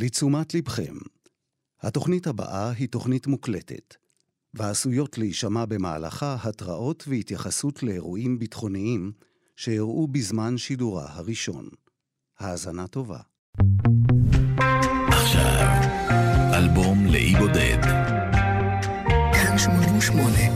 לתשומת לבכם, התוכנית הבאה היא תוכנית מוקלטת, ועשויות להישמע במהלכה התראות והתייחסות לאירועים ביטחוניים שאירעו בזמן שידורה הראשון. האזנה טובה. עכשיו, אלבום לאי בודד. כאן 88.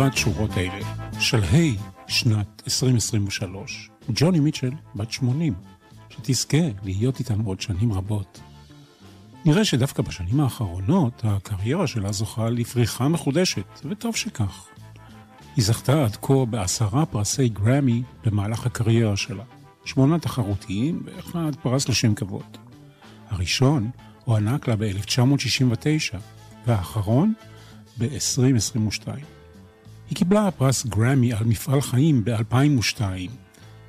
כתיבת שורות אלה, שלהי שנת 2023, ג'וני מיטשל, בת 80, שתזכה להיות איתנו עוד שנים רבות. נראה שדווקא בשנים האחרונות הקריירה שלה זוכה לפריחה מחודשת, וטוב שכך. היא זכתה עד כה בעשרה פרסי גרמי במהלך הקריירה שלה, שמונה תחרותיים ואחד פרס לשם כבוד. הראשון הוענק לה ב-1969, והאחרון ב-2022. היא קיבלה פרס גרמי על מפעל חיים ב-2002.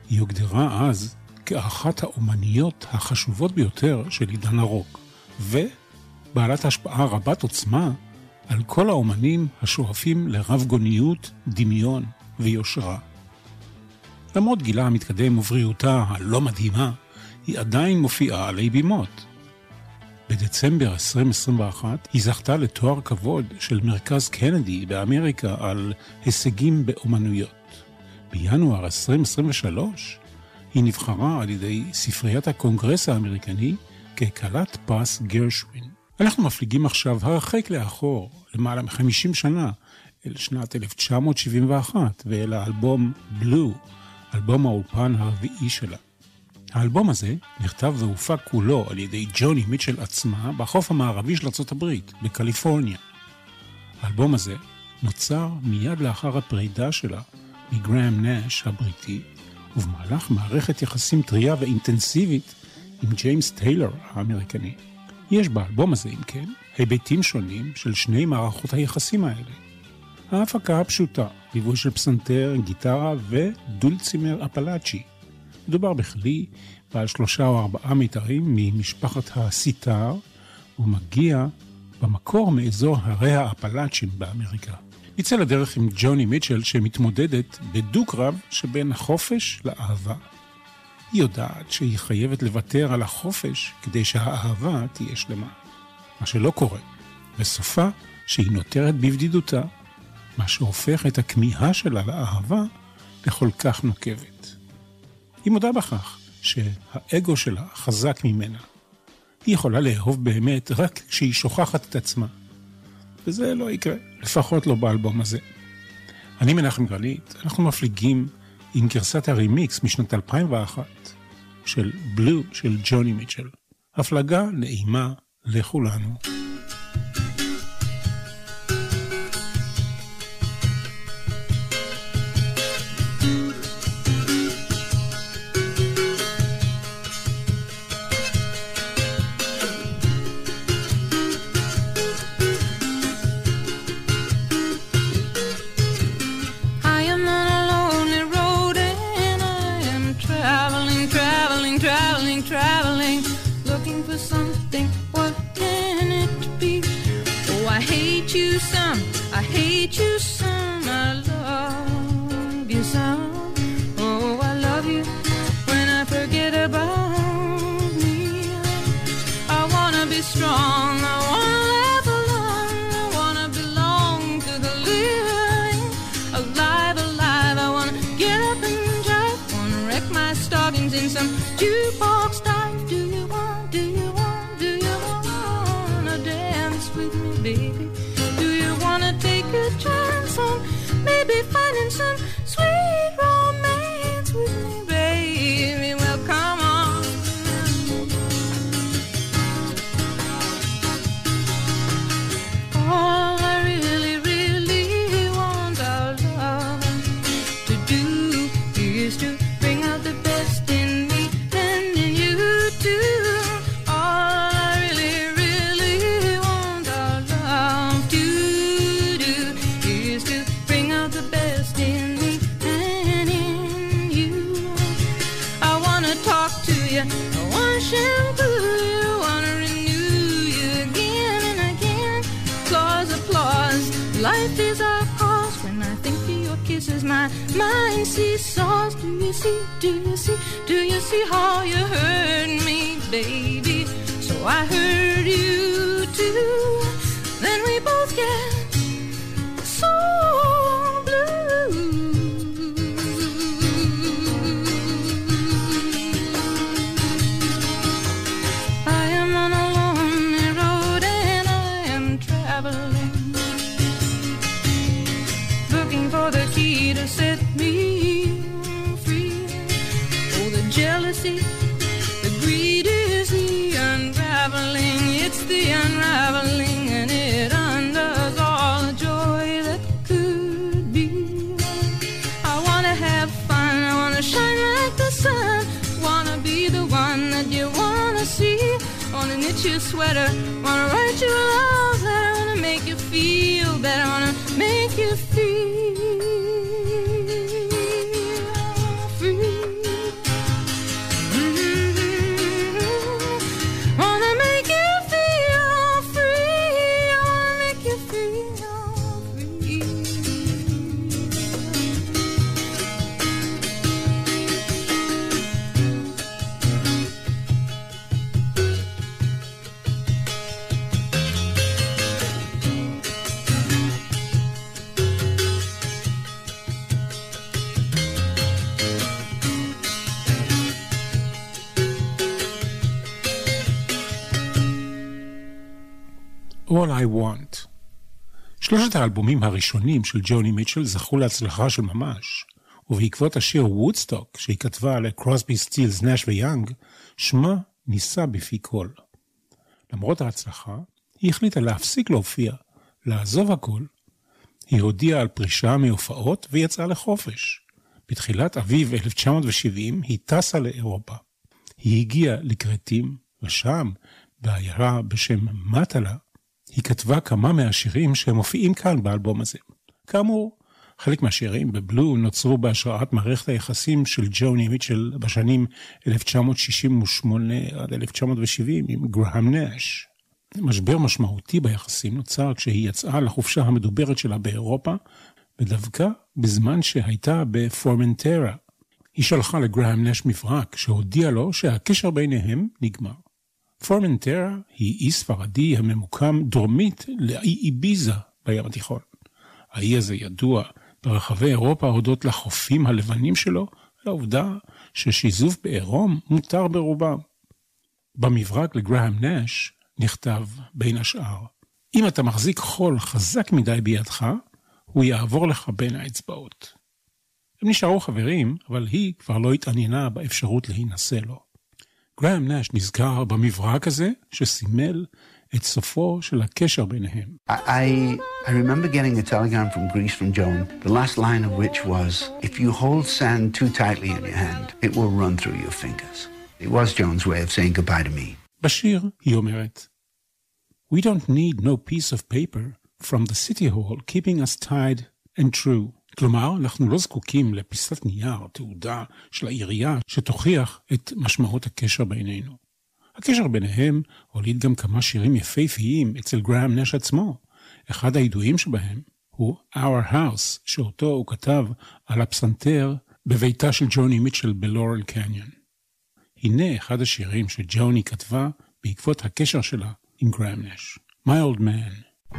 היא הוגדרה אז כאחת האומניות החשובות ביותר של עידן הרוק, ובעלת השפעה רבת עוצמה על כל האומנים השואפים לרב גוניות, דמיון ויושרה. למרות גילה המתקדם ובריאותה הלא מדהימה, היא עדיין מופיעה עלי בימות. בדצמבר 2021 היא זכתה לתואר כבוד של מרכז קנדי באמריקה על הישגים באומנויות. בינואר 2023 היא נבחרה על ידי ספריית הקונגרס האמריקני ככלת פרס גרשווין. אנחנו מפליגים עכשיו הרחק לאחור, למעלה מ-50 שנה, אל שנת 1971 ואל האלבום Blue, אלבום האולפן הרביעי שלה. האלבום הזה נכתב והופק כולו על ידי ג'וני מיטשל עצמה בחוף המערבי של ארה"ב, בקליפורניה. האלבום הזה נוצר מיד לאחר הפרידה שלה מגראם נאש הבריטי, ובמהלך מערכת יחסים טריה ואינטנסיבית עם ג'יימס טיילור האמריקני. יש באלבום הזה, אם כן, היבטים שונים של שני מערכות היחסים האלה. ההפקה הפשוטה, ליווי של פסנתר, גיטרה ודולצימר אפלאצ'י. מדובר בכלי בעל שלושה או ארבעה מיתרים ממשפחת הסיטאר, ומגיע במקור מאזור הרי האפלאצ'ים באמריקה. יצא לדרך עם ג'וני מיטשל שמתמודדת בדו-קרב שבין החופש לאהבה. היא יודעת שהיא חייבת לוותר על החופש כדי שהאהבה תהיה שלמה. מה שלא קורה. וסופה שהיא נותרת בבדידותה, מה שהופך את הכמיהה שלה לאהבה לכל כך נוקבת. היא מודה בכך שהאגו שלה חזק ממנה. היא יכולה לאהוב באמת רק כשהיא שוכחת את עצמה. וזה לא יקרה, לפחות לא באלבום הזה. אני מנחם גרנית, אנחנו מפליגים עם גרסת הרימיקס משנת 2001 של בלו של ג'וני מיטשל. הפלגה נעימה לכולנו. Is a cause. When I think of your kisses, my mind seesaws. Do you see, do you see, do you see how you hurt me, baby? So I hurt you too. Then we both get All I Want. שלושת האלבומים הראשונים של ג'וני מיטשל זכו להצלחה של ממש, ובעקבות השיר וודסטוק שהיא כתבה לקרוסבי סטילס, נש ויאנג, שמה נישא בפי כל. למרות ההצלחה, היא החליטה להפסיק להופיע, לעזוב הכל. היא הודיעה על פרישה מהופעות ויצאה לחופש. בתחילת אביב 1970 היא טסה לאירופה. היא הגיעה לכרתים, ושם, בעיירה בשם מטלה, היא כתבה כמה מהשירים שמופיעים כאן באלבום הזה. כאמור, חלק מהשירים בבלו נוצרו בהשראת מערכת היחסים של ג'וני מיטשל בשנים 1968 עד 1970 עם גרהם נש. משבר משמעותי ביחסים נוצר כשהיא יצאה לחופשה המדוברת שלה באירופה, ודווקא בזמן שהייתה בפורמנטרה. היא שלחה לגרהם נש מברק שהודיע לו שהקשר ביניהם נגמר. פורמנטרה היא אי ספרדי הממוקם דרומית לאי איביזה בים התיכון. האי הזה ידוע ברחבי אירופה הודות לחופים הלבנים שלו, לעובדה ששיזוף בעירום מותר ברובם. במברק לגרהם נש נכתב בין השאר, אם אתה מחזיק חול חזק מדי בידך, הוא יעבור לך בין האצבעות. הם נשארו חברים, אבל היא כבר לא התעניינה באפשרות להינשא לו. גרהם נש נזכר במברק הזה שסימל את סופו של הקשר ביניהם. I, I, I remember getting a telegram from Greece from Joan, the last line of which was, if you hold sand too tightly in your hand, it will run through your fingers. It was Joan's way of saying goodbye to me. בשיר היא אומרת, We don't need no piece of paper from the city hall keeping us tied and true. כלומר, אנחנו לא זקוקים לפיסת נייר, תעודה של העירייה, שתוכיח את משמעות הקשר בינינו. הקשר ביניהם הוליד גם כמה שירים יפהפיים אצל גראם נש עצמו. אחד הידועים שבהם הוא Our House, שאותו הוא כתב על הפסנתר בביתה של ג'וני מיטשל בלורל קניון. הנה אחד השירים שג'וני כתבה בעקבות הקשר שלה עם גראם נש. My Old Man.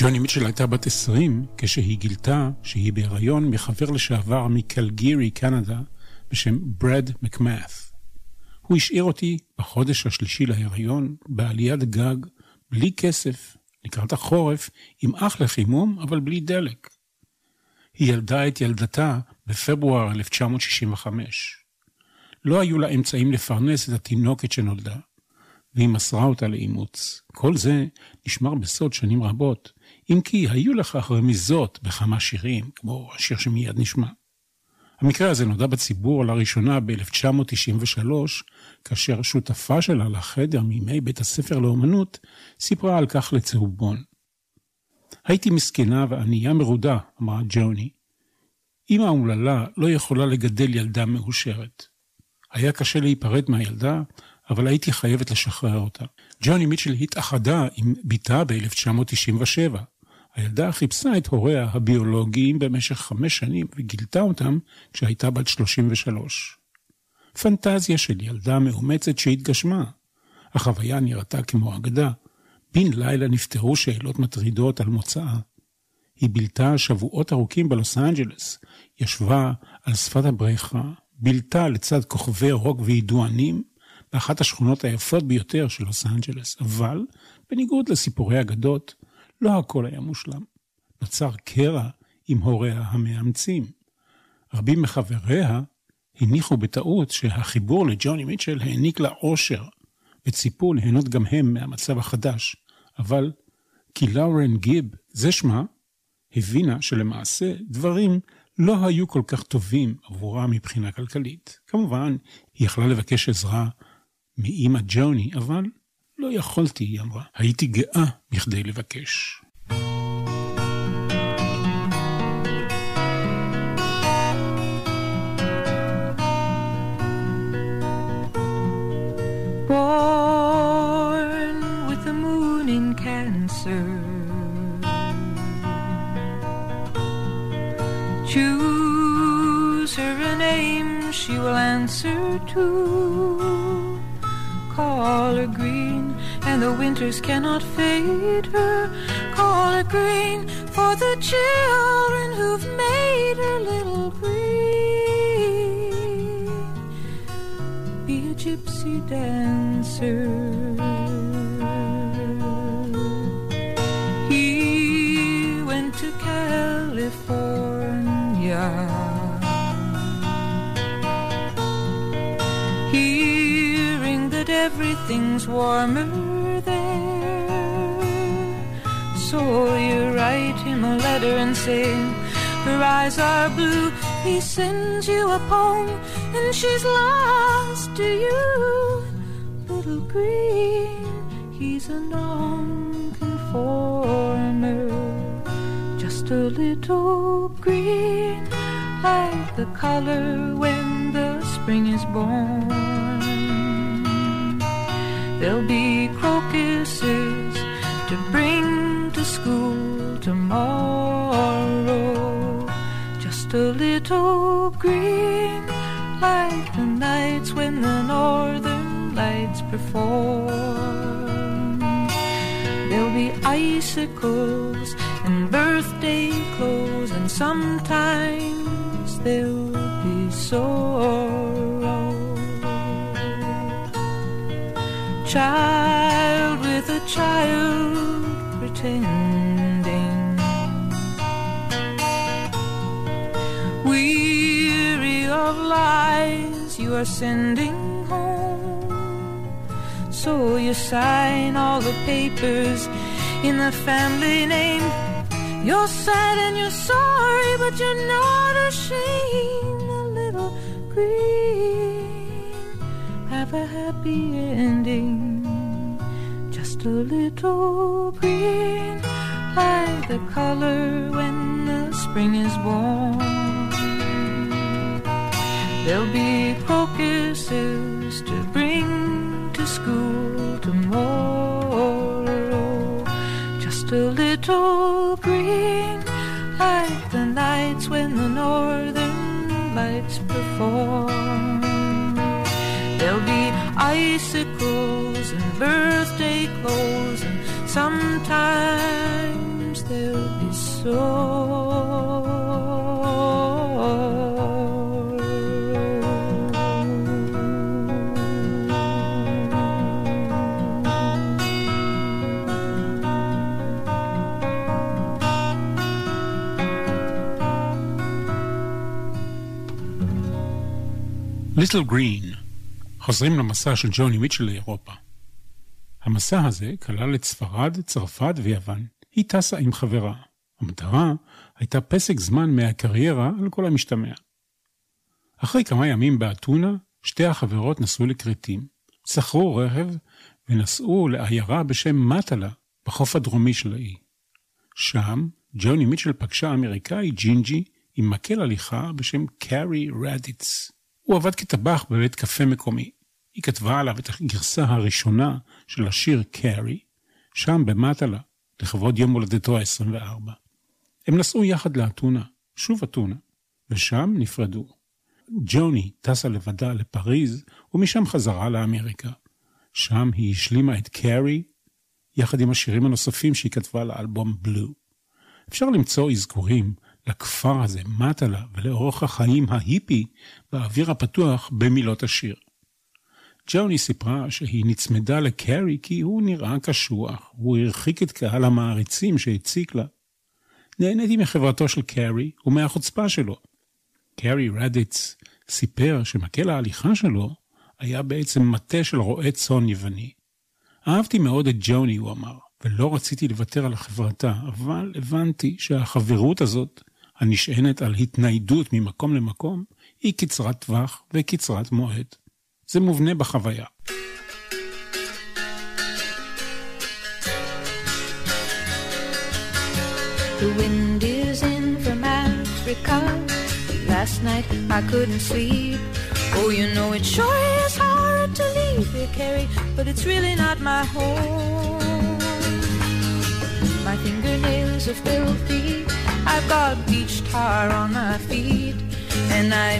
ג'וני מיטשל הייתה בת 20 כשהיא גילתה שהיא בהיריון מחבר לשעבר מקלגירי, קנדה, בשם ברד מקמאת'. הוא השאיר אותי בחודש השלישי להיריון, בעליית גג, בלי כסף, לקראת החורף, עם אח לחימום, אבל בלי דלק. היא ילדה את ילדתה בפברואר 1965. לא היו לה אמצעים לפרנס את התינוקת שנולדה, והיא מסרה אותה לאימוץ. כל זה נשמר בסוד שנים רבות, אם כי היו לכך רמיזות בכמה שירים, כמו השיר שמיד נשמע. המקרה הזה נודע בציבור לראשונה ב-1993, כאשר שותפה שלה לחדר מימי בית הספר לאומנות סיפרה על כך לצהובון. הייתי מסכנה וענייה מרודה, אמרה ג'וני. אמא אומללה לא יכולה לגדל ילדה מאושרת. היה קשה להיפרד מהילדה, אבל הייתי חייבת לשחרר אותה. ג'וני מיטשל התאחדה עם בתה ב-1997. הילדה חיפשה את הוריה הביולוגיים במשך חמש שנים וגילתה אותם כשהייתה בת 33. פנטזיה של ילדה מאומצת שהתגשמה. החוויה נראתה כמו אגדה. בן לילה נפתרו שאלות מטרידות על מוצאה. היא בילתה שבועות ארוכים בלוס אנג'לס, ישבה על שפת הבריכה, בילתה לצד כוכבי רוק וידוענים באחת השכונות היפות ביותר של לוס אנג'לס, אבל בניגוד לסיפורי אגדות, לא הכל היה מושלם. נוצר קרע עם הוריה המאמצים. רבים מחבריה הניחו בטעות שהחיבור לג'וני מיטשל העניק לה אושר, וציפו ליהנות גם הם מהמצב החדש. אבל כי לאורן גיב, זה שמה, הבינה שלמעשה דברים לא היו כל כך טובים עבורה מבחינה כלכלית. כמובן, היא יכלה לבקש עזרה מאימא ג'וני, אבל לא יכולתי, היא אמרה. הייתי גאה בכדי לבקש. born with the moon in Cancer. Choose her a name she will answer to. Call her green, and the winters cannot fade her. Call it green for the children who've made her little green. Be a gypsy dancer. He went to California. everything's warmer so you write him a letter and say, her eyes are blue. He sends you a poem, and she's lost to you. Little green, he's a nonconformer, just a little green, like the color when the spring is born. There'll be to school tomorrow. Just a little green, like the nights when the northern lights perform. There'll be icicles and birthday clothes, and sometimes there'll be sorrow. Child with a child pretending. Weary of lies you are sending home. So you sign all the papers in the family name. You're sad and you're sorry, but you're not ashamed. A little green, have a happy ending. Just a little green, like the color when the spring is born. There'll be crocuses to bring to school tomorrow. Just a little green, like the nights when the northern lights perform. There'll be icicles birthday clothes, and sometimes there'll be ליטל גרין, חוזרים למסע של ג'וני מיטשל לאירופה. המסע הזה כלל את ספרד, צרפת ויוון. היא טסה עם חברה. המטרה הייתה פסק זמן מהקריירה על כל המשתמע. אחרי כמה ימים באתונה, שתי החברות נסעו לכרתים, שכרו רכב ונסעו לעיירה בשם מטלה, בחוף הדרומי של האי. שם, ג'וני מיטשל פגשה אמריקאי ג'ינג'י עם מקל הליכה בשם קארי רדיץ. הוא עבד כטבח בבית קפה מקומי. היא כתבה עליו את הגרסה הראשונה של השיר קארי, שם במטלה, לכבוד יום הולדתו ה-24. הם נסעו יחד לאתונה, שוב אתונה, ושם נפרדו. ג'וני טסה לבדה לפריז, ומשם חזרה לאמריקה. שם היא השלימה את קארי, יחד עם השירים הנוספים שהיא כתבה לאלבום בלו. אפשר למצוא אזכורים לכפר הזה, מטלה, ולאורך החיים ההיפי באוויר הפתוח במילות השיר. ג'וני סיפרה שהיא נצמדה לקרי כי הוא נראה קשוח, הוא הרחיק את קהל המעריצים שהציק לה. נהניתי מחברתו של קרי ומהחוצפה שלו. קרי רדיץ סיפר שמקל ההליכה שלו היה בעצם מטה של רועה צאן יווני. אהבתי מאוד את ג'וני, הוא אמר, ולא רציתי לוותר על חברתה, אבל הבנתי שהחברות הזאת, הנשענת על התניידות ממקום למקום, היא קצרת טווח וקצרת מועד. זה מובנה בחוויה. The wind is in from Africa. Last night I couldn't sleep. Oh, you know it sure is hard to leave here, Carrie, but it's really not my home. My fingernails are filthy. I've got beach tar on my feet, and I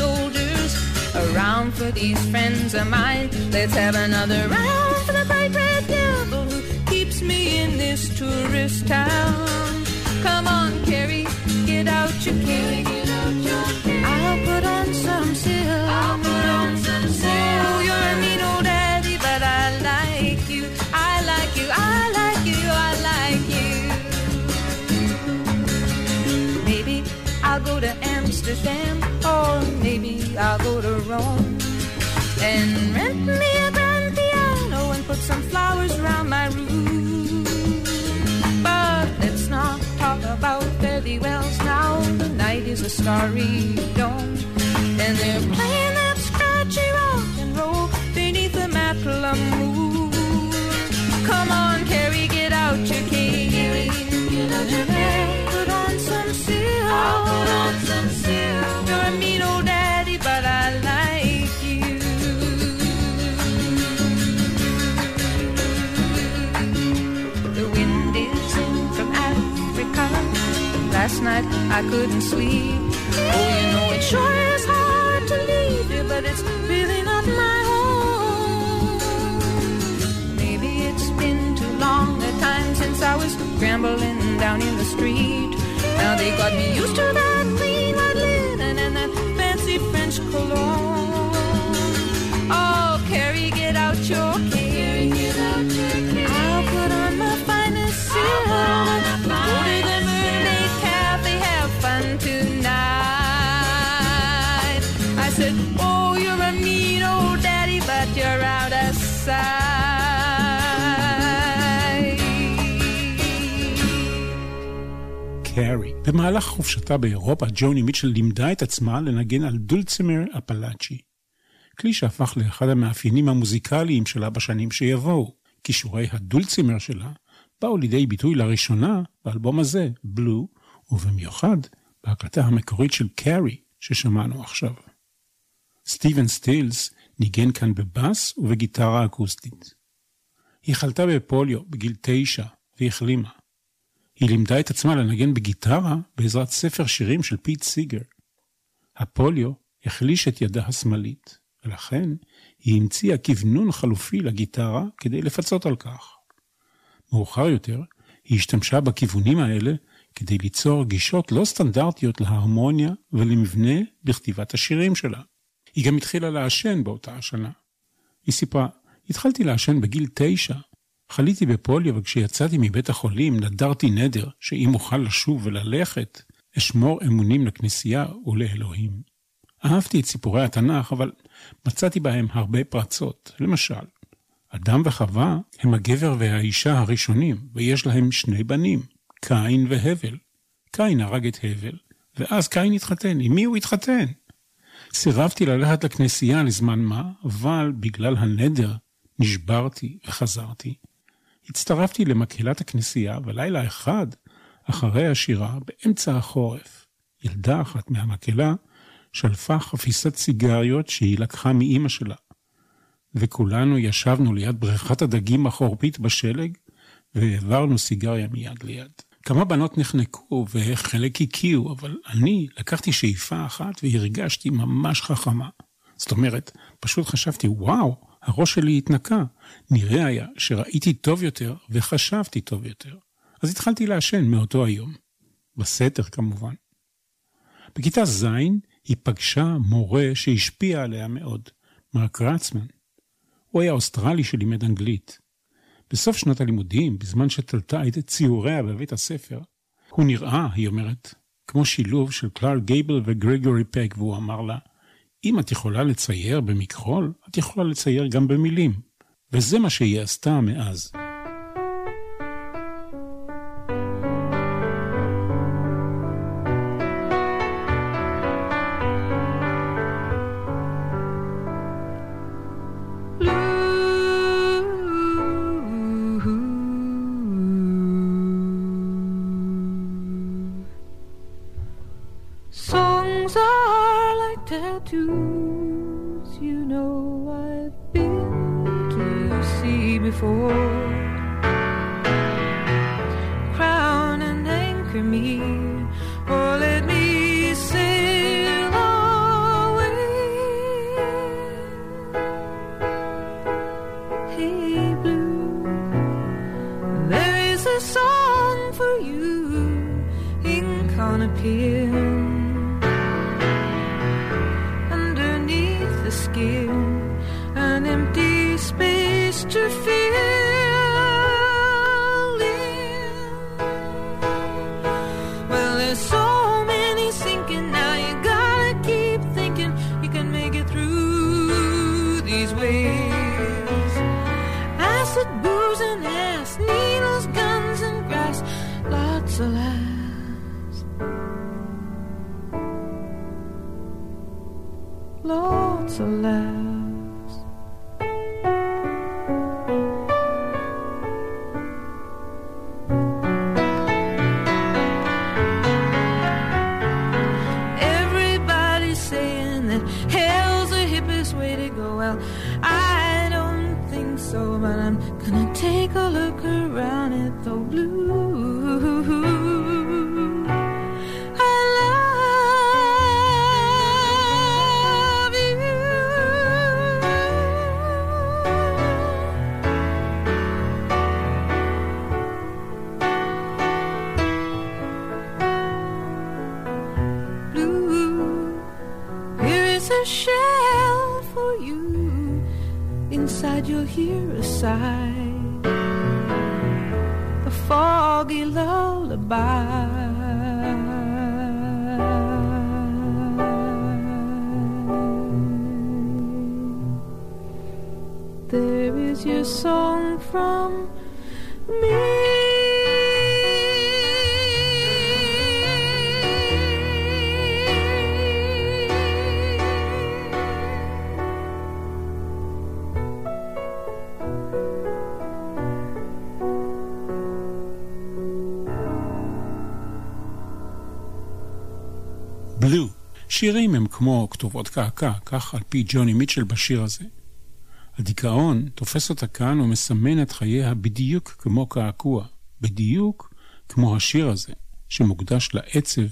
soldiers. A round for these friends of mine. Let's have another round for the bright red devil who keeps me in this tourist town. Come on, Carrie, get out your cane. I'll put on some silk. I'll put on some silk. Oh, you're a mean old daddy, but I like you. I like you. I like you. I like you. Maybe I'll go to Amsterdam, I'll go to Rome and rent me a grand piano and put some flowers around my room. But let's not talk about fairy wells now. The night is a starry dome, and they're playing that scratchy rock and roll beneath the maplum moon. Come on, Carrie, get out your cane. Put on some silk. I'll put on Last night I couldn't sleep. Oh, you know it sure is hard to leave you, but it's really not my home. Maybe it's been too long a time since I was scrambling down in the street. Now they got me used to that clean white linen and that fancy French cologne. קארי. במהלך חופשתה באירופה, ג'וני מיטשל לימדה את עצמה לנגן על דולצימר אפלאצ'י. כלי שהפך לאחד המאפיינים המוזיקליים שלה בשנים שיבואו. כישורי הדולצימר שלה באו לידי ביטוי לראשונה באלבום הזה, בלו, ובמיוחד בהקלטה המקורית של קארי ששמענו עכשיו. סטיבן סטילס ניגן כאן בבאס ובגיטרה אקוסטית. היא חלתה בפוליו בגיל תשע והחלימה. היא לימדה את עצמה לנגן בגיטרה בעזרת ספר שירים של פיט סיגר. הפוליו החליש את ידה השמאלית, ולכן היא המציאה כוונון חלופי לגיטרה כדי לפצות על כך. מאוחר יותר, היא השתמשה בכיוונים האלה כדי ליצור גישות לא סטנדרטיות להרמוניה ולמבנה בכתיבת השירים שלה. היא גם התחילה לעשן באותה השנה. היא סיפרה, התחלתי לעשן בגיל תשע. חליתי בפוליו וכשיצאתי מבית החולים נדרתי נדר שאם אוכל לשוב וללכת, אשמור אמונים לכנסייה ולאלוהים. אהבתי את סיפורי התנ"ך, אבל מצאתי בהם הרבה פרצות. למשל, אדם וחווה הם הגבר והאישה הראשונים, ויש להם שני בנים, קין והבל. קין הרג את הבל, ואז קין התחתן. עם מי הוא התחתן? סירבתי ללכת לכנסייה לזמן מה, אבל בגלל הנדר נשברתי וחזרתי. הצטרפתי למקהלת הכנסייה, ולילה אחד, אחרי השירה, באמצע החורף, ילדה אחת מהמקהלה שלפה חפיסת סיגריות שהיא לקחה מאימא שלה. וכולנו ישבנו ליד בריכת הדגים החורפית בשלג, והעברנו סיגריה מיד ליד. כמה בנות נחנקו וחלק הקיאו, אבל אני לקחתי שאיפה אחת והרגשתי ממש חכמה. זאת אומרת, פשוט חשבתי, וואו, הראש שלי התנקה. נראה היה שראיתי טוב יותר וחשבתי טוב יותר. אז התחלתי לעשן מאותו היום. בסתר כמובן. בכיתה ז' היא פגשה מורה שהשפיע עליה מאוד, מרק רצמן. הוא היה אוסטרלי שלימד אנגלית. בסוף שנת הלימודים, בזמן שתלתה את ציוריה בבית הספר, הוא נראה, היא אומרת, כמו שילוב של קלאר גייבל וגרגורי פק, והוא אמר לה, אם את יכולה לצייר במכחול, את יכולה לצייר גם במילים. וזה מה שהיא עשתה מאז. Song from me. שירים הם כמו כתובות קעקע, כך על פי ג'וני מיטשל בשיר הזה. הדיכאון תופס אותה כאן ומסמן את חייה בדיוק כמו קעקוע, בדיוק כמו השיר הזה, שמוקדש לעצב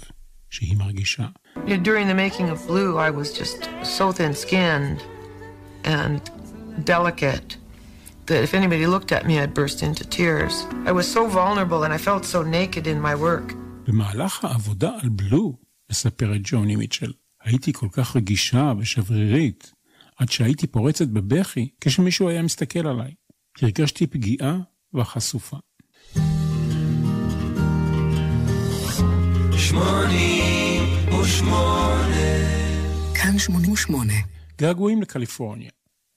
שהיא מרגישה. During the making of Blue, I was just so thin skinned and delicate that if anybody looked at me, I'd burst into tears. I was so vulnerable and I felt so naked in my work. במהלך העבודה על בלו, מספרת ג'וני מיטשל, הייתי כל כך רגישה ושברירית, עד שהייתי פורצת בבכי כשמישהו היה מסתכל עליי. הרגשתי פגיעה וחשופה. כאן 88. געגועים לקליפורניה.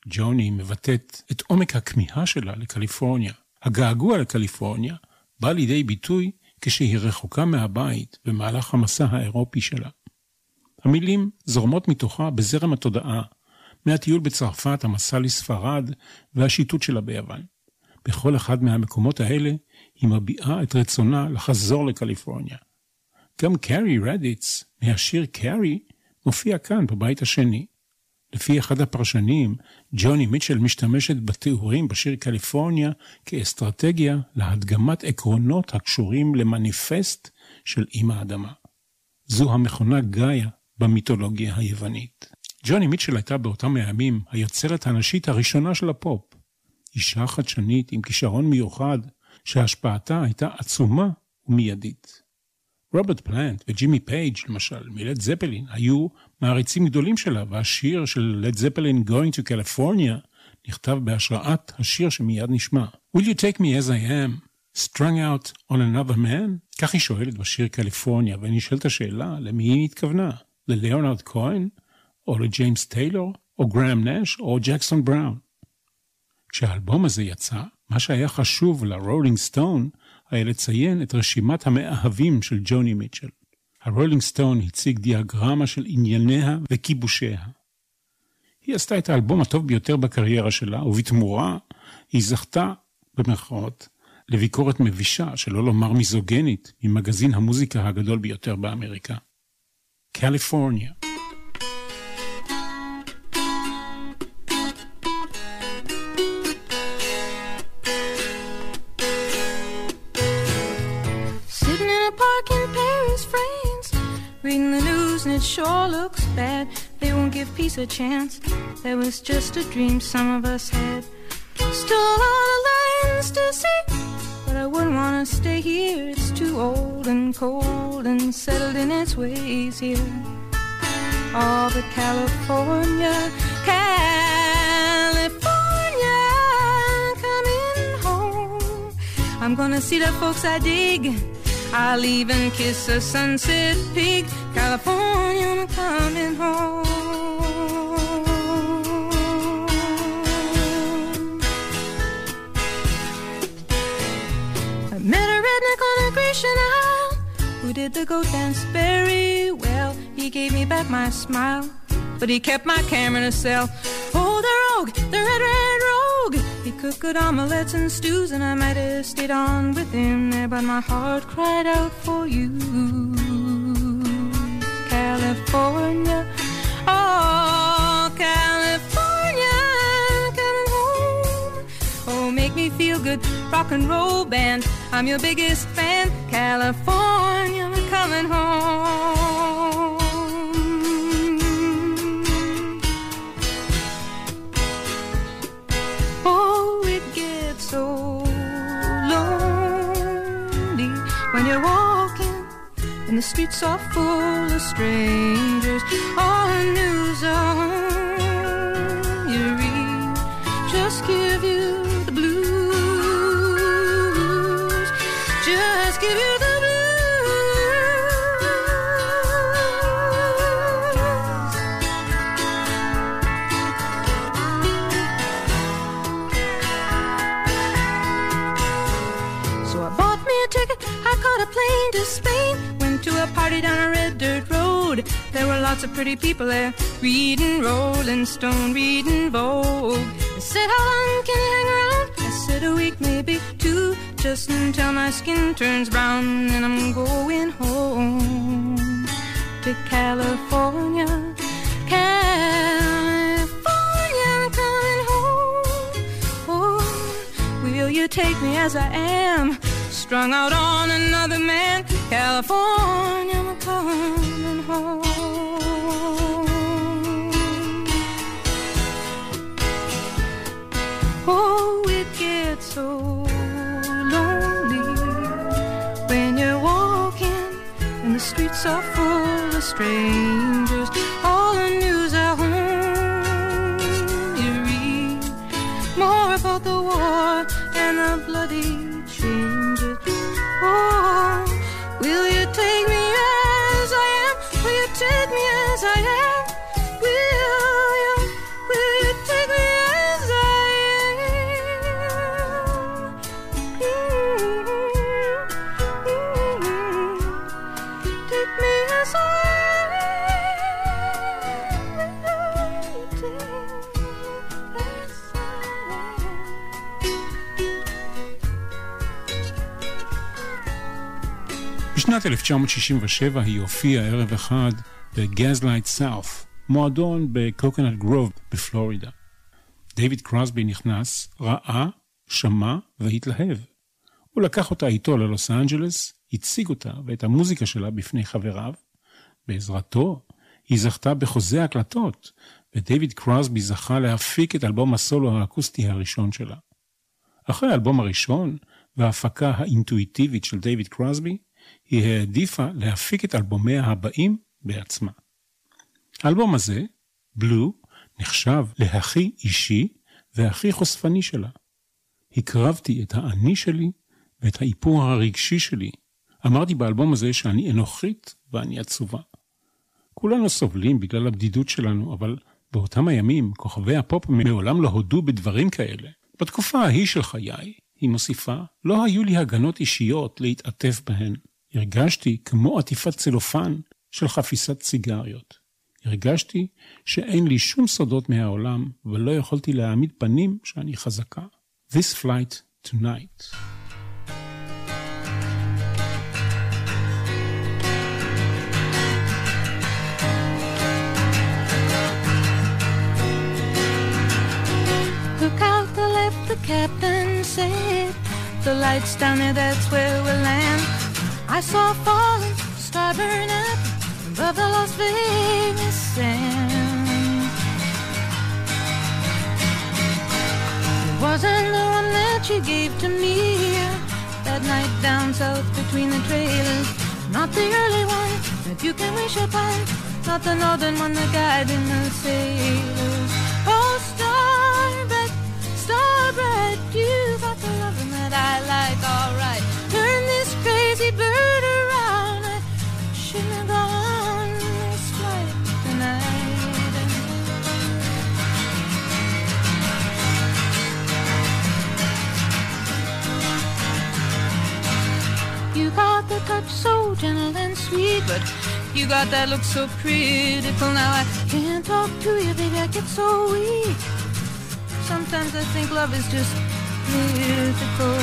ג'וני מבטאת את עומק הכמיהה שלה לקליפורניה. הגעגוע לקליפורניה בא לידי ביטוי כשהיא רחוקה מהבית במהלך המסע האירופי שלה. המילים זורמות מתוכה בזרם התודעה, מהטיול בצרפת, המסע לספרד והשיטוט שלה ביוון. בכל אחד מהמקומות האלה היא מביעה את רצונה לחזור לקליפורניה. גם קארי רדיץ, מהשיר קארי, מופיע כאן בבית השני. לפי אחד הפרשנים, ג'וני מיטשל משתמשת בתיאורים בשיר קליפורניה כאסטרטגיה להדגמת עקרונות הקשורים למניפסט של אמא האדמה. זו המכונה גאיה במיתולוגיה היוונית. ג'וני מיטשל הייתה באותם הימים היוצרת הנשית הראשונה של הפופ. אישה חדשנית עם כישרון מיוחד, שהשפעתה הייתה עצומה ומיידית. רוברט פלנט וג'ימי פייג', למשל, מלד זפלין, היו מעריצים גדולים שלה, והשיר של לד זפלין Going to California נכתב בהשראת השיר שמיד נשמע. Will you take me as I am, strung out on another man? כך היא שואלת בשיר קליפורניה, ונשאלת השאלה למי היא התכוונה, לליאונרד כהן, או לג'יימס טיילור, או גראם נש, או ג'קסון בראון. כשהאלבום הזה יצא, מה שהיה חשוב לרולינג סטון היה לציין את רשימת המאהבים של ג'וני מיטשל. הרולינג סטון הציג דיאגרמה של ענייניה וכיבושיה. היא עשתה את האלבום הטוב ביותר בקריירה שלה, ובתמורה היא זכתה, במרכאות, לביקורת מבישה, שלא לומר מיזוגנית, ממגזין המוזיקה הגדול ביותר באמריקה. קליפורניה. Sure looks bad. They won't give peace a chance. That was just a dream some of us had. Still a lot of lands to see, but I wouldn't wanna stay here. It's too old and cold and settled in its ways here. All the California, California, coming home. I'm gonna see the folks I dig. I'll even kiss a sunset peak. California, I'm coming home. I met a redneck on a Grecian Isle who did the goat dance very well. He gave me back my smile, but he kept my camera in a cell. Oh, the rogue, the red, red cooked good omelets and stews, and I might have stayed on with him there, but my heart cried out for you. California, oh, California, coming home. Oh, make me feel good, rock and roll band. I'm your biggest fan, California, coming home. And the streets are full of strangers. All the news on you read just give you the blues. Just give you Party down a red dirt road. There were lots of pretty people there, reading Rolling Stone, reading Vogue. They said, How long can you hang around? I said, A week, maybe two, just until my skin turns brown. And I'm going home to California. California, I'm coming home. Oh, will you take me as I am? Strung out on another man. California, I'm coming home. Oh, it gets so lonely when you're walking and the streets are full of strangers. בשנת 1967 היא הופיעה ערב אחד בגזלייט סאות', מועדון בקוקנט גרוב בפלורידה. דיוויד קרוסבי נכנס, ראה, שמע והתלהב. הוא לקח אותה איתו ללוס אנג'לס, הציג אותה ואת המוזיקה שלה בפני חבריו. בעזרתו היא זכתה בחוזה הקלטות, ודייוויד קרוסבי זכה להפיק את אלבום הסולו האקוסטי הראשון שלה. אחרי האלבום הראשון וההפקה האינטואיטיבית של דייוויד קרוסבי, היא העדיפה להפיק את אלבומיה הבאים בעצמה. האלבום הזה, בלו, נחשב להכי אישי והכי חושפני שלה. הקרבתי את האני שלי ואת האיפור הרגשי שלי. אמרתי באלבום הזה שאני אנוכית ואני עצובה. כולנו סובלים בגלל הבדידות שלנו, אבל באותם הימים כוכבי הפופ מעולם לא הודו בדברים כאלה. בתקופה ההיא של חיי, היא מוסיפה, לא היו לי הגנות אישיות להתעטף בהן. הרגשתי כמו עטיפת צלופן של חפיסת סיגריות. הרגשתי שאין לי שום סודות מהעולם, ולא יכולתי להעמיד פנים שאני חזקה. This flight tonight. The captain said. The lights down there, that's where we'll land. I saw falling, star burn up above the Las Vegas sand. It wasn't the one that you gave to me that night down south between the trailers. Not the early one that you can wish upon, not the northern one that guiding the sailors. Oh, starbright, starbright, you got the loving that I like, alright. Crazy bird around. I shouldn't have gone this flight tonight. You got the touch so gentle and sweet, but you got that look so critical. Now I can't talk to you, baby, I get so weak. Sometimes I think love is just mythical.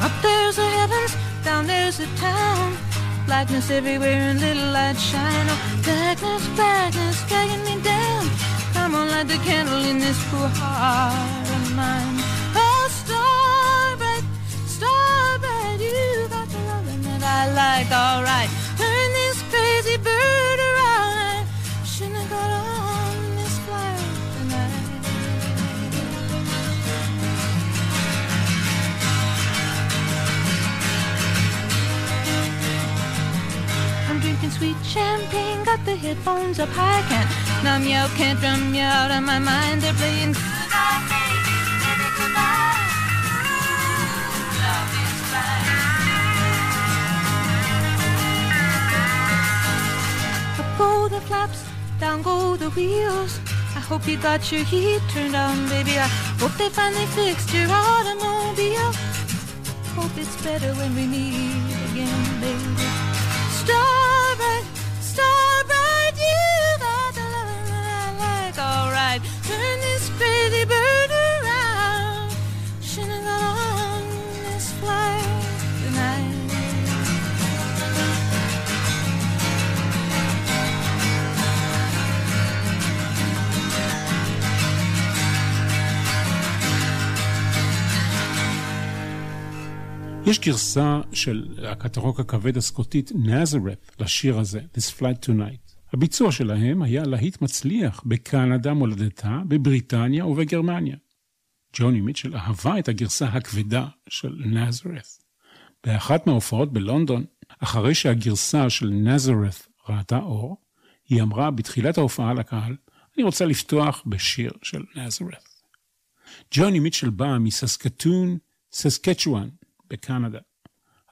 Up there's the heavens, down there's a town. Blackness everywhere and little light shine. Oh, darkness, blackness, dragging me down. Come on, light the candle in this poor heart of mine. Oh, starbright, starbright, you got the loving that I like, alright. Drinking sweet champagne, got the headphones up high, can't numb you can't drum you out of my mind. They're playing goodnight, baby, baby, goodnight. Love is blind. Up go the flaps, down go the wheels. I hope you got your heat turned on, baby. I hope they finally fixed your automobile. Hope it's better when we meet again, baby. Starbright, crazy bird around. Shouldn't have got on this flight tonight. יש גרסה של להקת הרוק הכבד הסקוטית נזרת לשיר הזה, This Flight Tonight. הביצוע שלהם היה להיט מצליח בקנדה מולדתה, בבריטניה ובגרמניה. ג'וני מיטשל אהבה את הגרסה הכבדה של נזרת. באחת מההופעות בלונדון, אחרי שהגרסה של נזרת ראתה אור, היא אמרה בתחילת ההופעה לקהל, אני רוצה לפתוח בשיר של נזרת. ג'וני מיטשל בא מססקטון, ססקצ'ואן, בקנדה.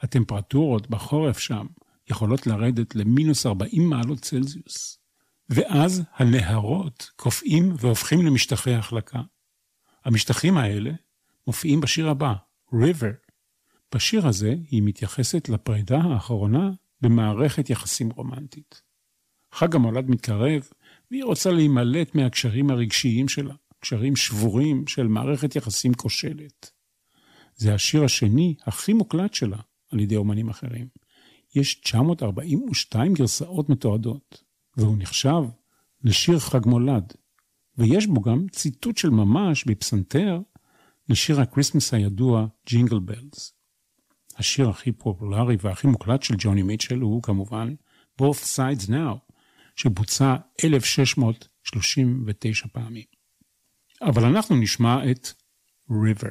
הטמפרטורות בחורף שם יכולות לרדת למינוס 40 מעלות צלזיוס. ואז הנהרות קופאים והופכים למשטחי החלקה. המשטחים האלה מופיעים בשיר הבא, River. בשיר הזה היא מתייחסת לפרידה האחרונה במערכת יחסים רומנטית. חג המולד מתקרב, והיא רוצה להימלט מהקשרים הרגשיים שלה, קשרים שבורים של מערכת יחסים כושלת. זה השיר השני הכי מוקלט שלה על ידי אומנים אחרים. יש 942 גרסאות מתועדות, והוא נחשב לשיר חג מולד, ויש בו גם ציטוט של ממש בפסנתר לשיר ה Christmas הידוע Jingle Bells. השיר הכי פופולרי והכי מוקלט של ג'וני מיטשל הוא כמובן Both Sides Now, שבוצע 1639 פעמים. אבל אנחנו נשמע את River.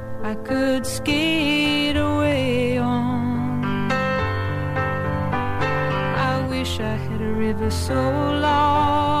I could skate away on. I wish I had a river so long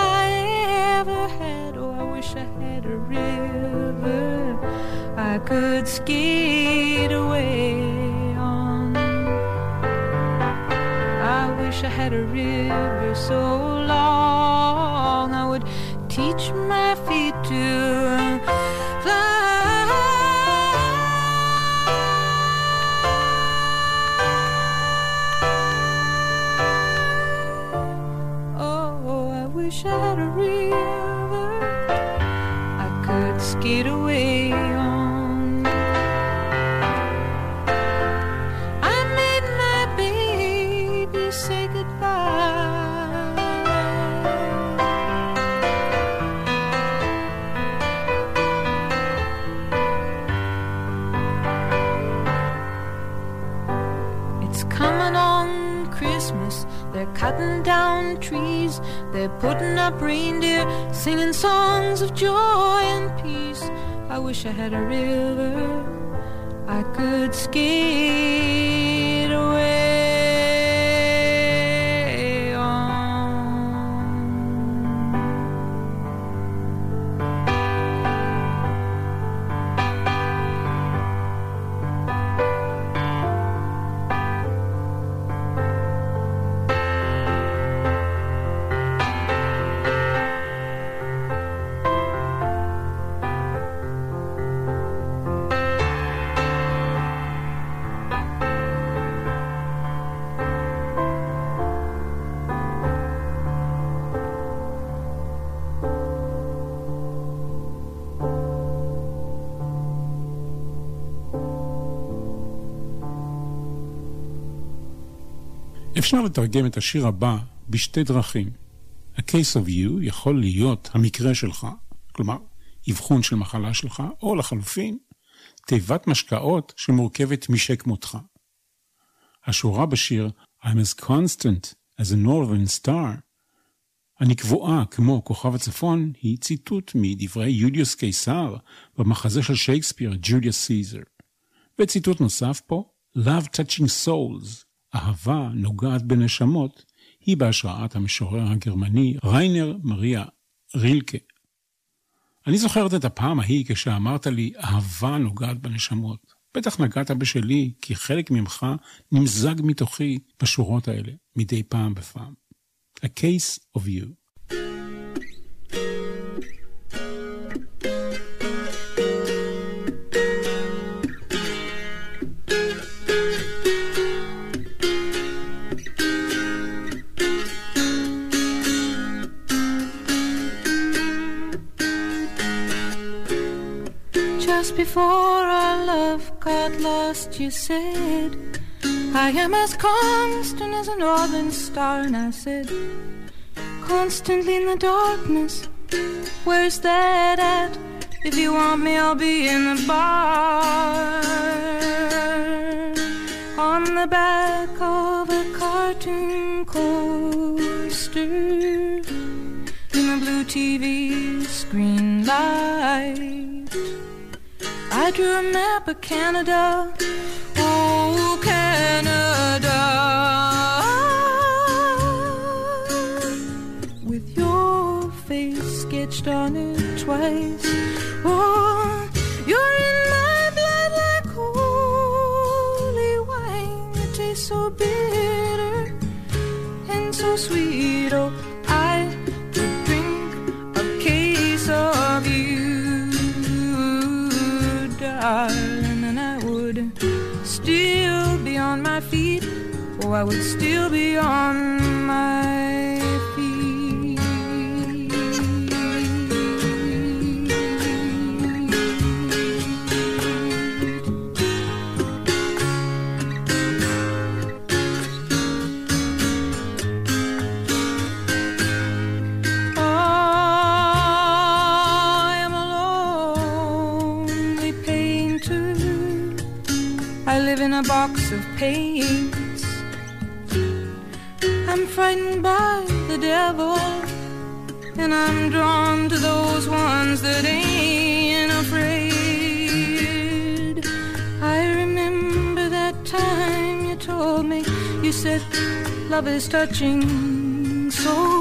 could skate away on. I wish I had a river so long I would teach my feet to singing songs of joy and peace. I wish I had a river I could skate אפשר לתרגם את השיר הבא בשתי דרכים. A case of you יכול להיות המקרה שלך, כלומר, אבחון של מחלה שלך, או לחלופין, תיבת משקאות שמורכבת משכמותך. השורה בשיר I'm as constant as a northern star אני קבועה כמו כוכב הצפון היא ציטוט מדברי יוליוס קיסר במחזה של שייקספיר, ג'וליוס סיזר. וציטוט נוסף פה, Love touching souls, אהבה נוגעת בנשמות, היא בהשראת המשורר הגרמני ריינר מריה רילקה. אני זוכרת את הפעם ההיא כשאמרת לי, אהבה נוגעת בנשמות. בטח נגעת בשלי, כי חלק ממך נמזג מתוכי בשורות האלה, מדי פעם בפעם. A case of you. Before our love got lost, you said, I am as constant as a northern star. And I said, Constantly in the darkness, where's that at? If you want me, I'll be in the bar. On the back of a cartoon coaster in the blue TV screen light. I drew a map of Canada. Oh, Canada. With your face sketched on it twice. Oh, you're in my blood like holy wine. It tastes so bitter and so sweet. Oh, on my feet. or I would still be on my of paints. I'm frightened by the devil, and I'm drawn to those ones that ain't afraid. I remember that time you told me, you said, love is touching souls.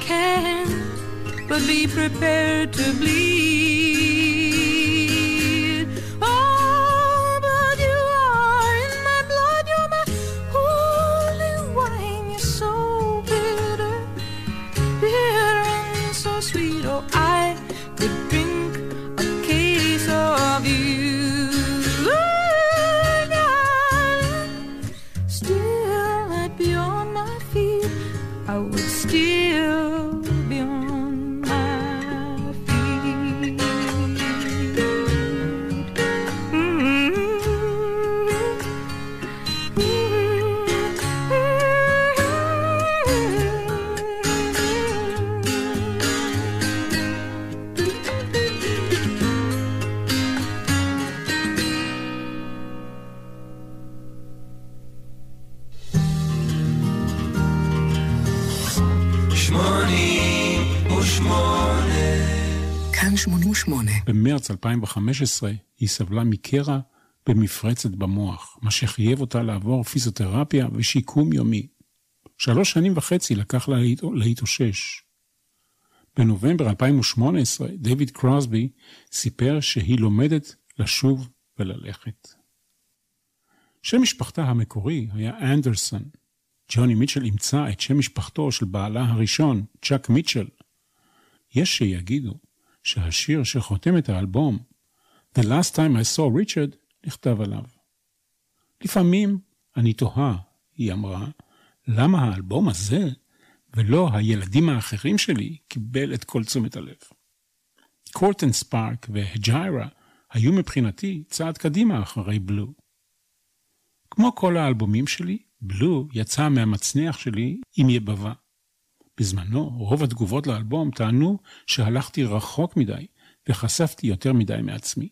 Can. But be prepared to bleed. במרץ 2015 היא סבלה מקרע במפרצת במוח, מה שחייב אותה לעבור פיזיותרפיה ושיקום יומי. שלוש שנים וחצי לקח לה להת- להתאושש. בנובמבר 2018 דיוויד קרוסבי סיפר שהיא לומדת לשוב וללכת. שם משפחתה המקורי היה אנדרסון. ג'וני מיטשל אימצה את שם משפחתו של בעלה הראשון, צ'אק מיטשל. יש שיגידו שהשיר שחותם את האלבום, The Last Time I Saw Richard, נכתב עליו. לפעמים אני תוהה, היא אמרה, למה האלבום הזה ולא הילדים האחרים שלי קיבל את כל תשומת הלב. קורטן ספארק והג'יירה היו מבחינתי צעד קדימה אחרי בלו. כמו כל האלבומים שלי, בלו יצא מהמצנח שלי עם יבבה. בזמנו, רוב התגובות לאלבום טענו שהלכתי רחוק מדי וחשפתי יותר מדי מעצמי.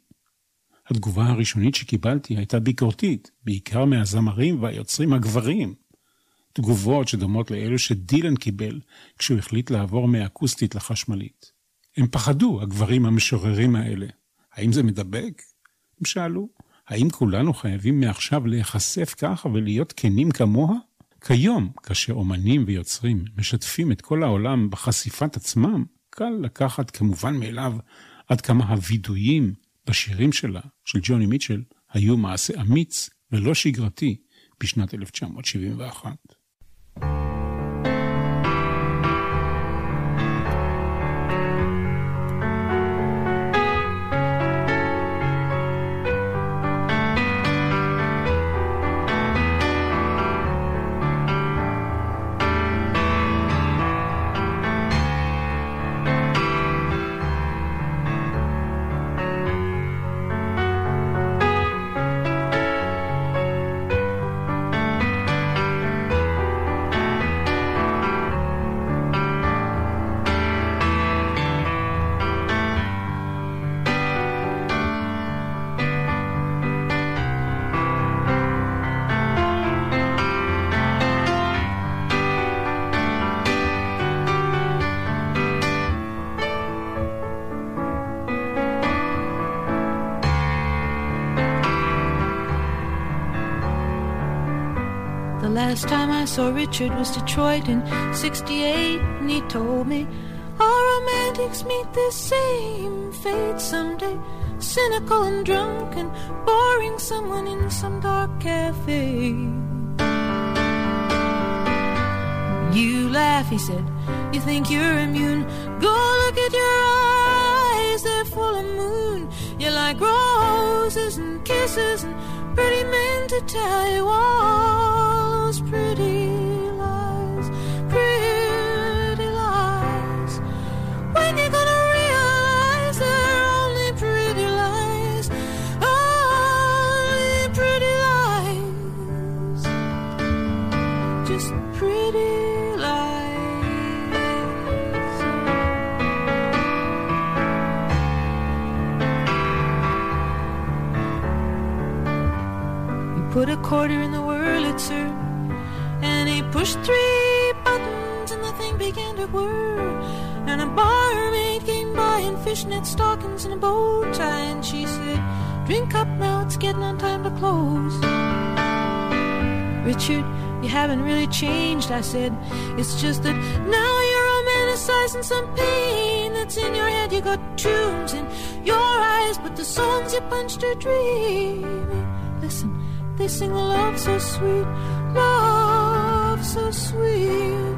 התגובה הראשונית שקיבלתי הייתה ביקורתית, בעיקר מהזמרים והיוצרים הגברים. תגובות שדומות לאלו שדילן קיבל כשהוא החליט לעבור מאקוסטית לחשמלית. הם פחדו, הגברים המשוררים האלה. האם זה מדבק? הם שאלו. האם כולנו חייבים מעכשיו להיחשף ככה ולהיות כנים כמוה? כיום, כאשר אומנים ויוצרים משתפים את כל העולם בחשיפת עצמם, קל לקחת כמובן מאליו עד כמה הווידויים בשירים שלה, של ג'וני מיטשל, היו מעשה אמיץ ולא שגרתי בשנת 1971. Last time I saw Richard was Detroit in 68, and he told me all romantics meet the same fate someday. Cynical and drunk and boring someone in some dark cafe. You laugh, he said. You think you're immune. Go look at your eyes, they're full of moon. You like roses and kisses and pretty men to tell you all pretty lies, pretty lies. When you gonna realize they're only pretty lies, only pretty lies, just pretty lies. You put a quarter in the Wurlitzer, pushed three buttons, and the thing began to whir. And a barmaid came by in fishnet stockings and a bow tie, and she said, "Drink up now, it's getting on time to close." Richard, you haven't really changed, I said. It's just that now you're romanticizing some pain that's in your head. You got tunes in your eyes, but the songs you punched are dreaming. Listen, they sing love so sweet, love so sweet.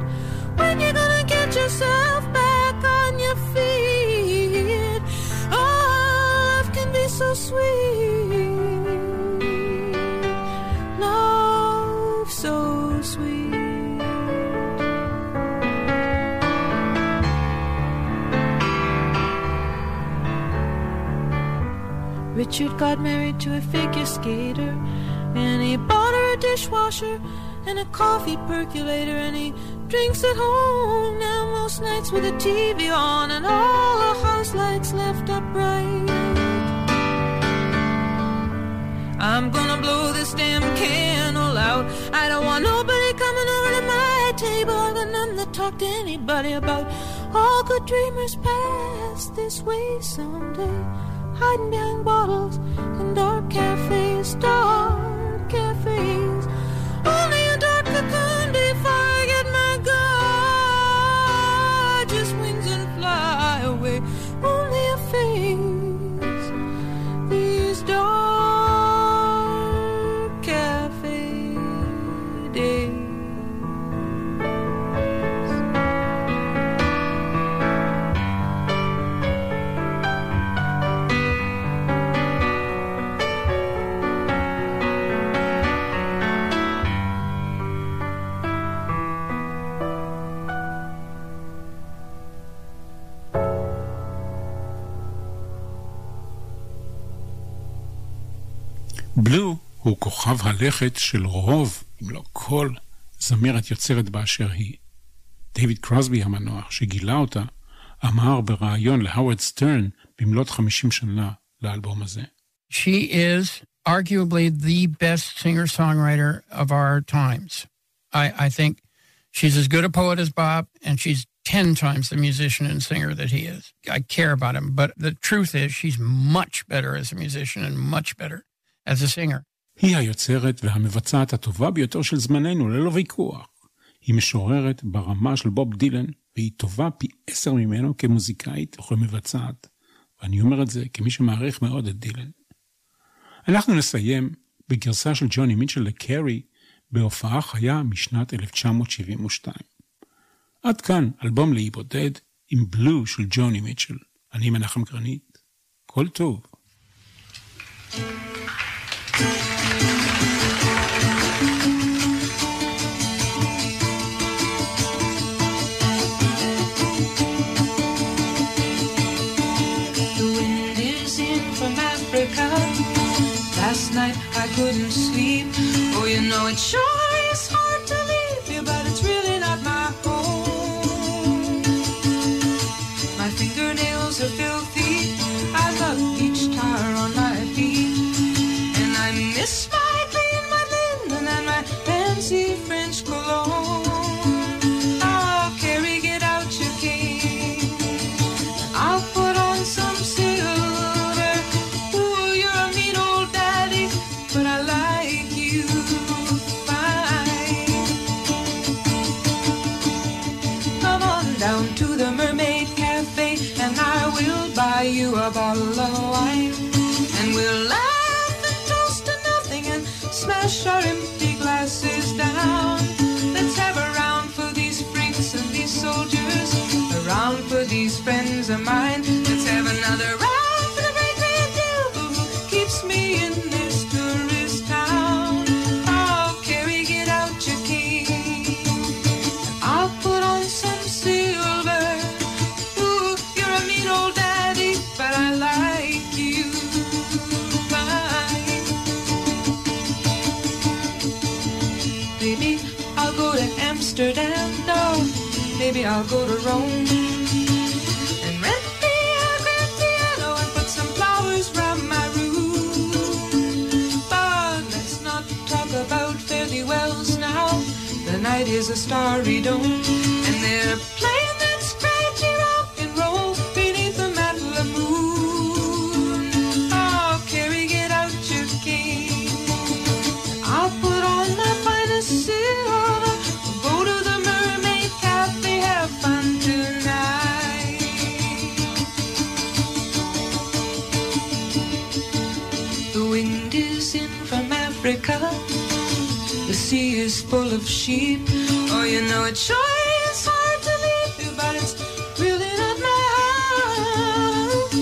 When you gonna get yourself back on your feet? Oh, love can be so sweet. Love so sweet. Richard got married to a figure skater, and he bought her a dishwasher and a coffee percolator, and he drinks at home now most nights with a TV on, and all the house lights left up bright. I'm gonna blow this damn candle out. I don't want nobody coming over to my table. I've got none to talk to anybody about. All good dreamers pass this way someday. Hiding behind bottles in dark cafes, dark cafes. הוא כוכב הלכת של רוב, אם לא כל, זמרת יוצרת באשר היא. דיוויד קרוסבי המנוח, שגילה אותה, אמר בריאיון להווארד סטרן במלאת 50 שנה לאלבום הזה. She is arguably the best singer-songwriter of our times. I, I think she's as good a poet as Bob, and she's 10 times the musician and singer that he is. I care about him, but the truth is she's much better as a musician and much better as a singer. היא היוצרת והמבצעת הטובה ביותר של זמננו, ללא ויכוח. היא משוררת ברמה של בוב דילן, והיא טובה פי עשר ממנו כמוזיקאית וכמבצעת. ואני אומר את זה כמי שמעריך מאוד את דילן. אנחנו נסיים בגרסה של ג'וני מיטשל לקרי בהופעה חיה משנת 1972. עד כאן אלבום לאי בודד עם בלו של ג'וני מיטשל. אני מנחם גרנית. כל טוב. The sure maybe I'll go to Rome. And rent me a grand piano and put some flowers round my room. But let's not talk about fairly wells now. The night is a starry dome, and they're playing full of sheep. Oh, you know it sure is hard to leave you, but it's really not my house.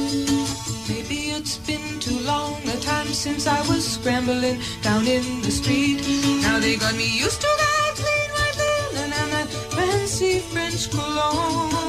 Maybe it's been too long a time since I was scrambling down in the street. Now they got me used to that clean white linen and that fancy French cologne.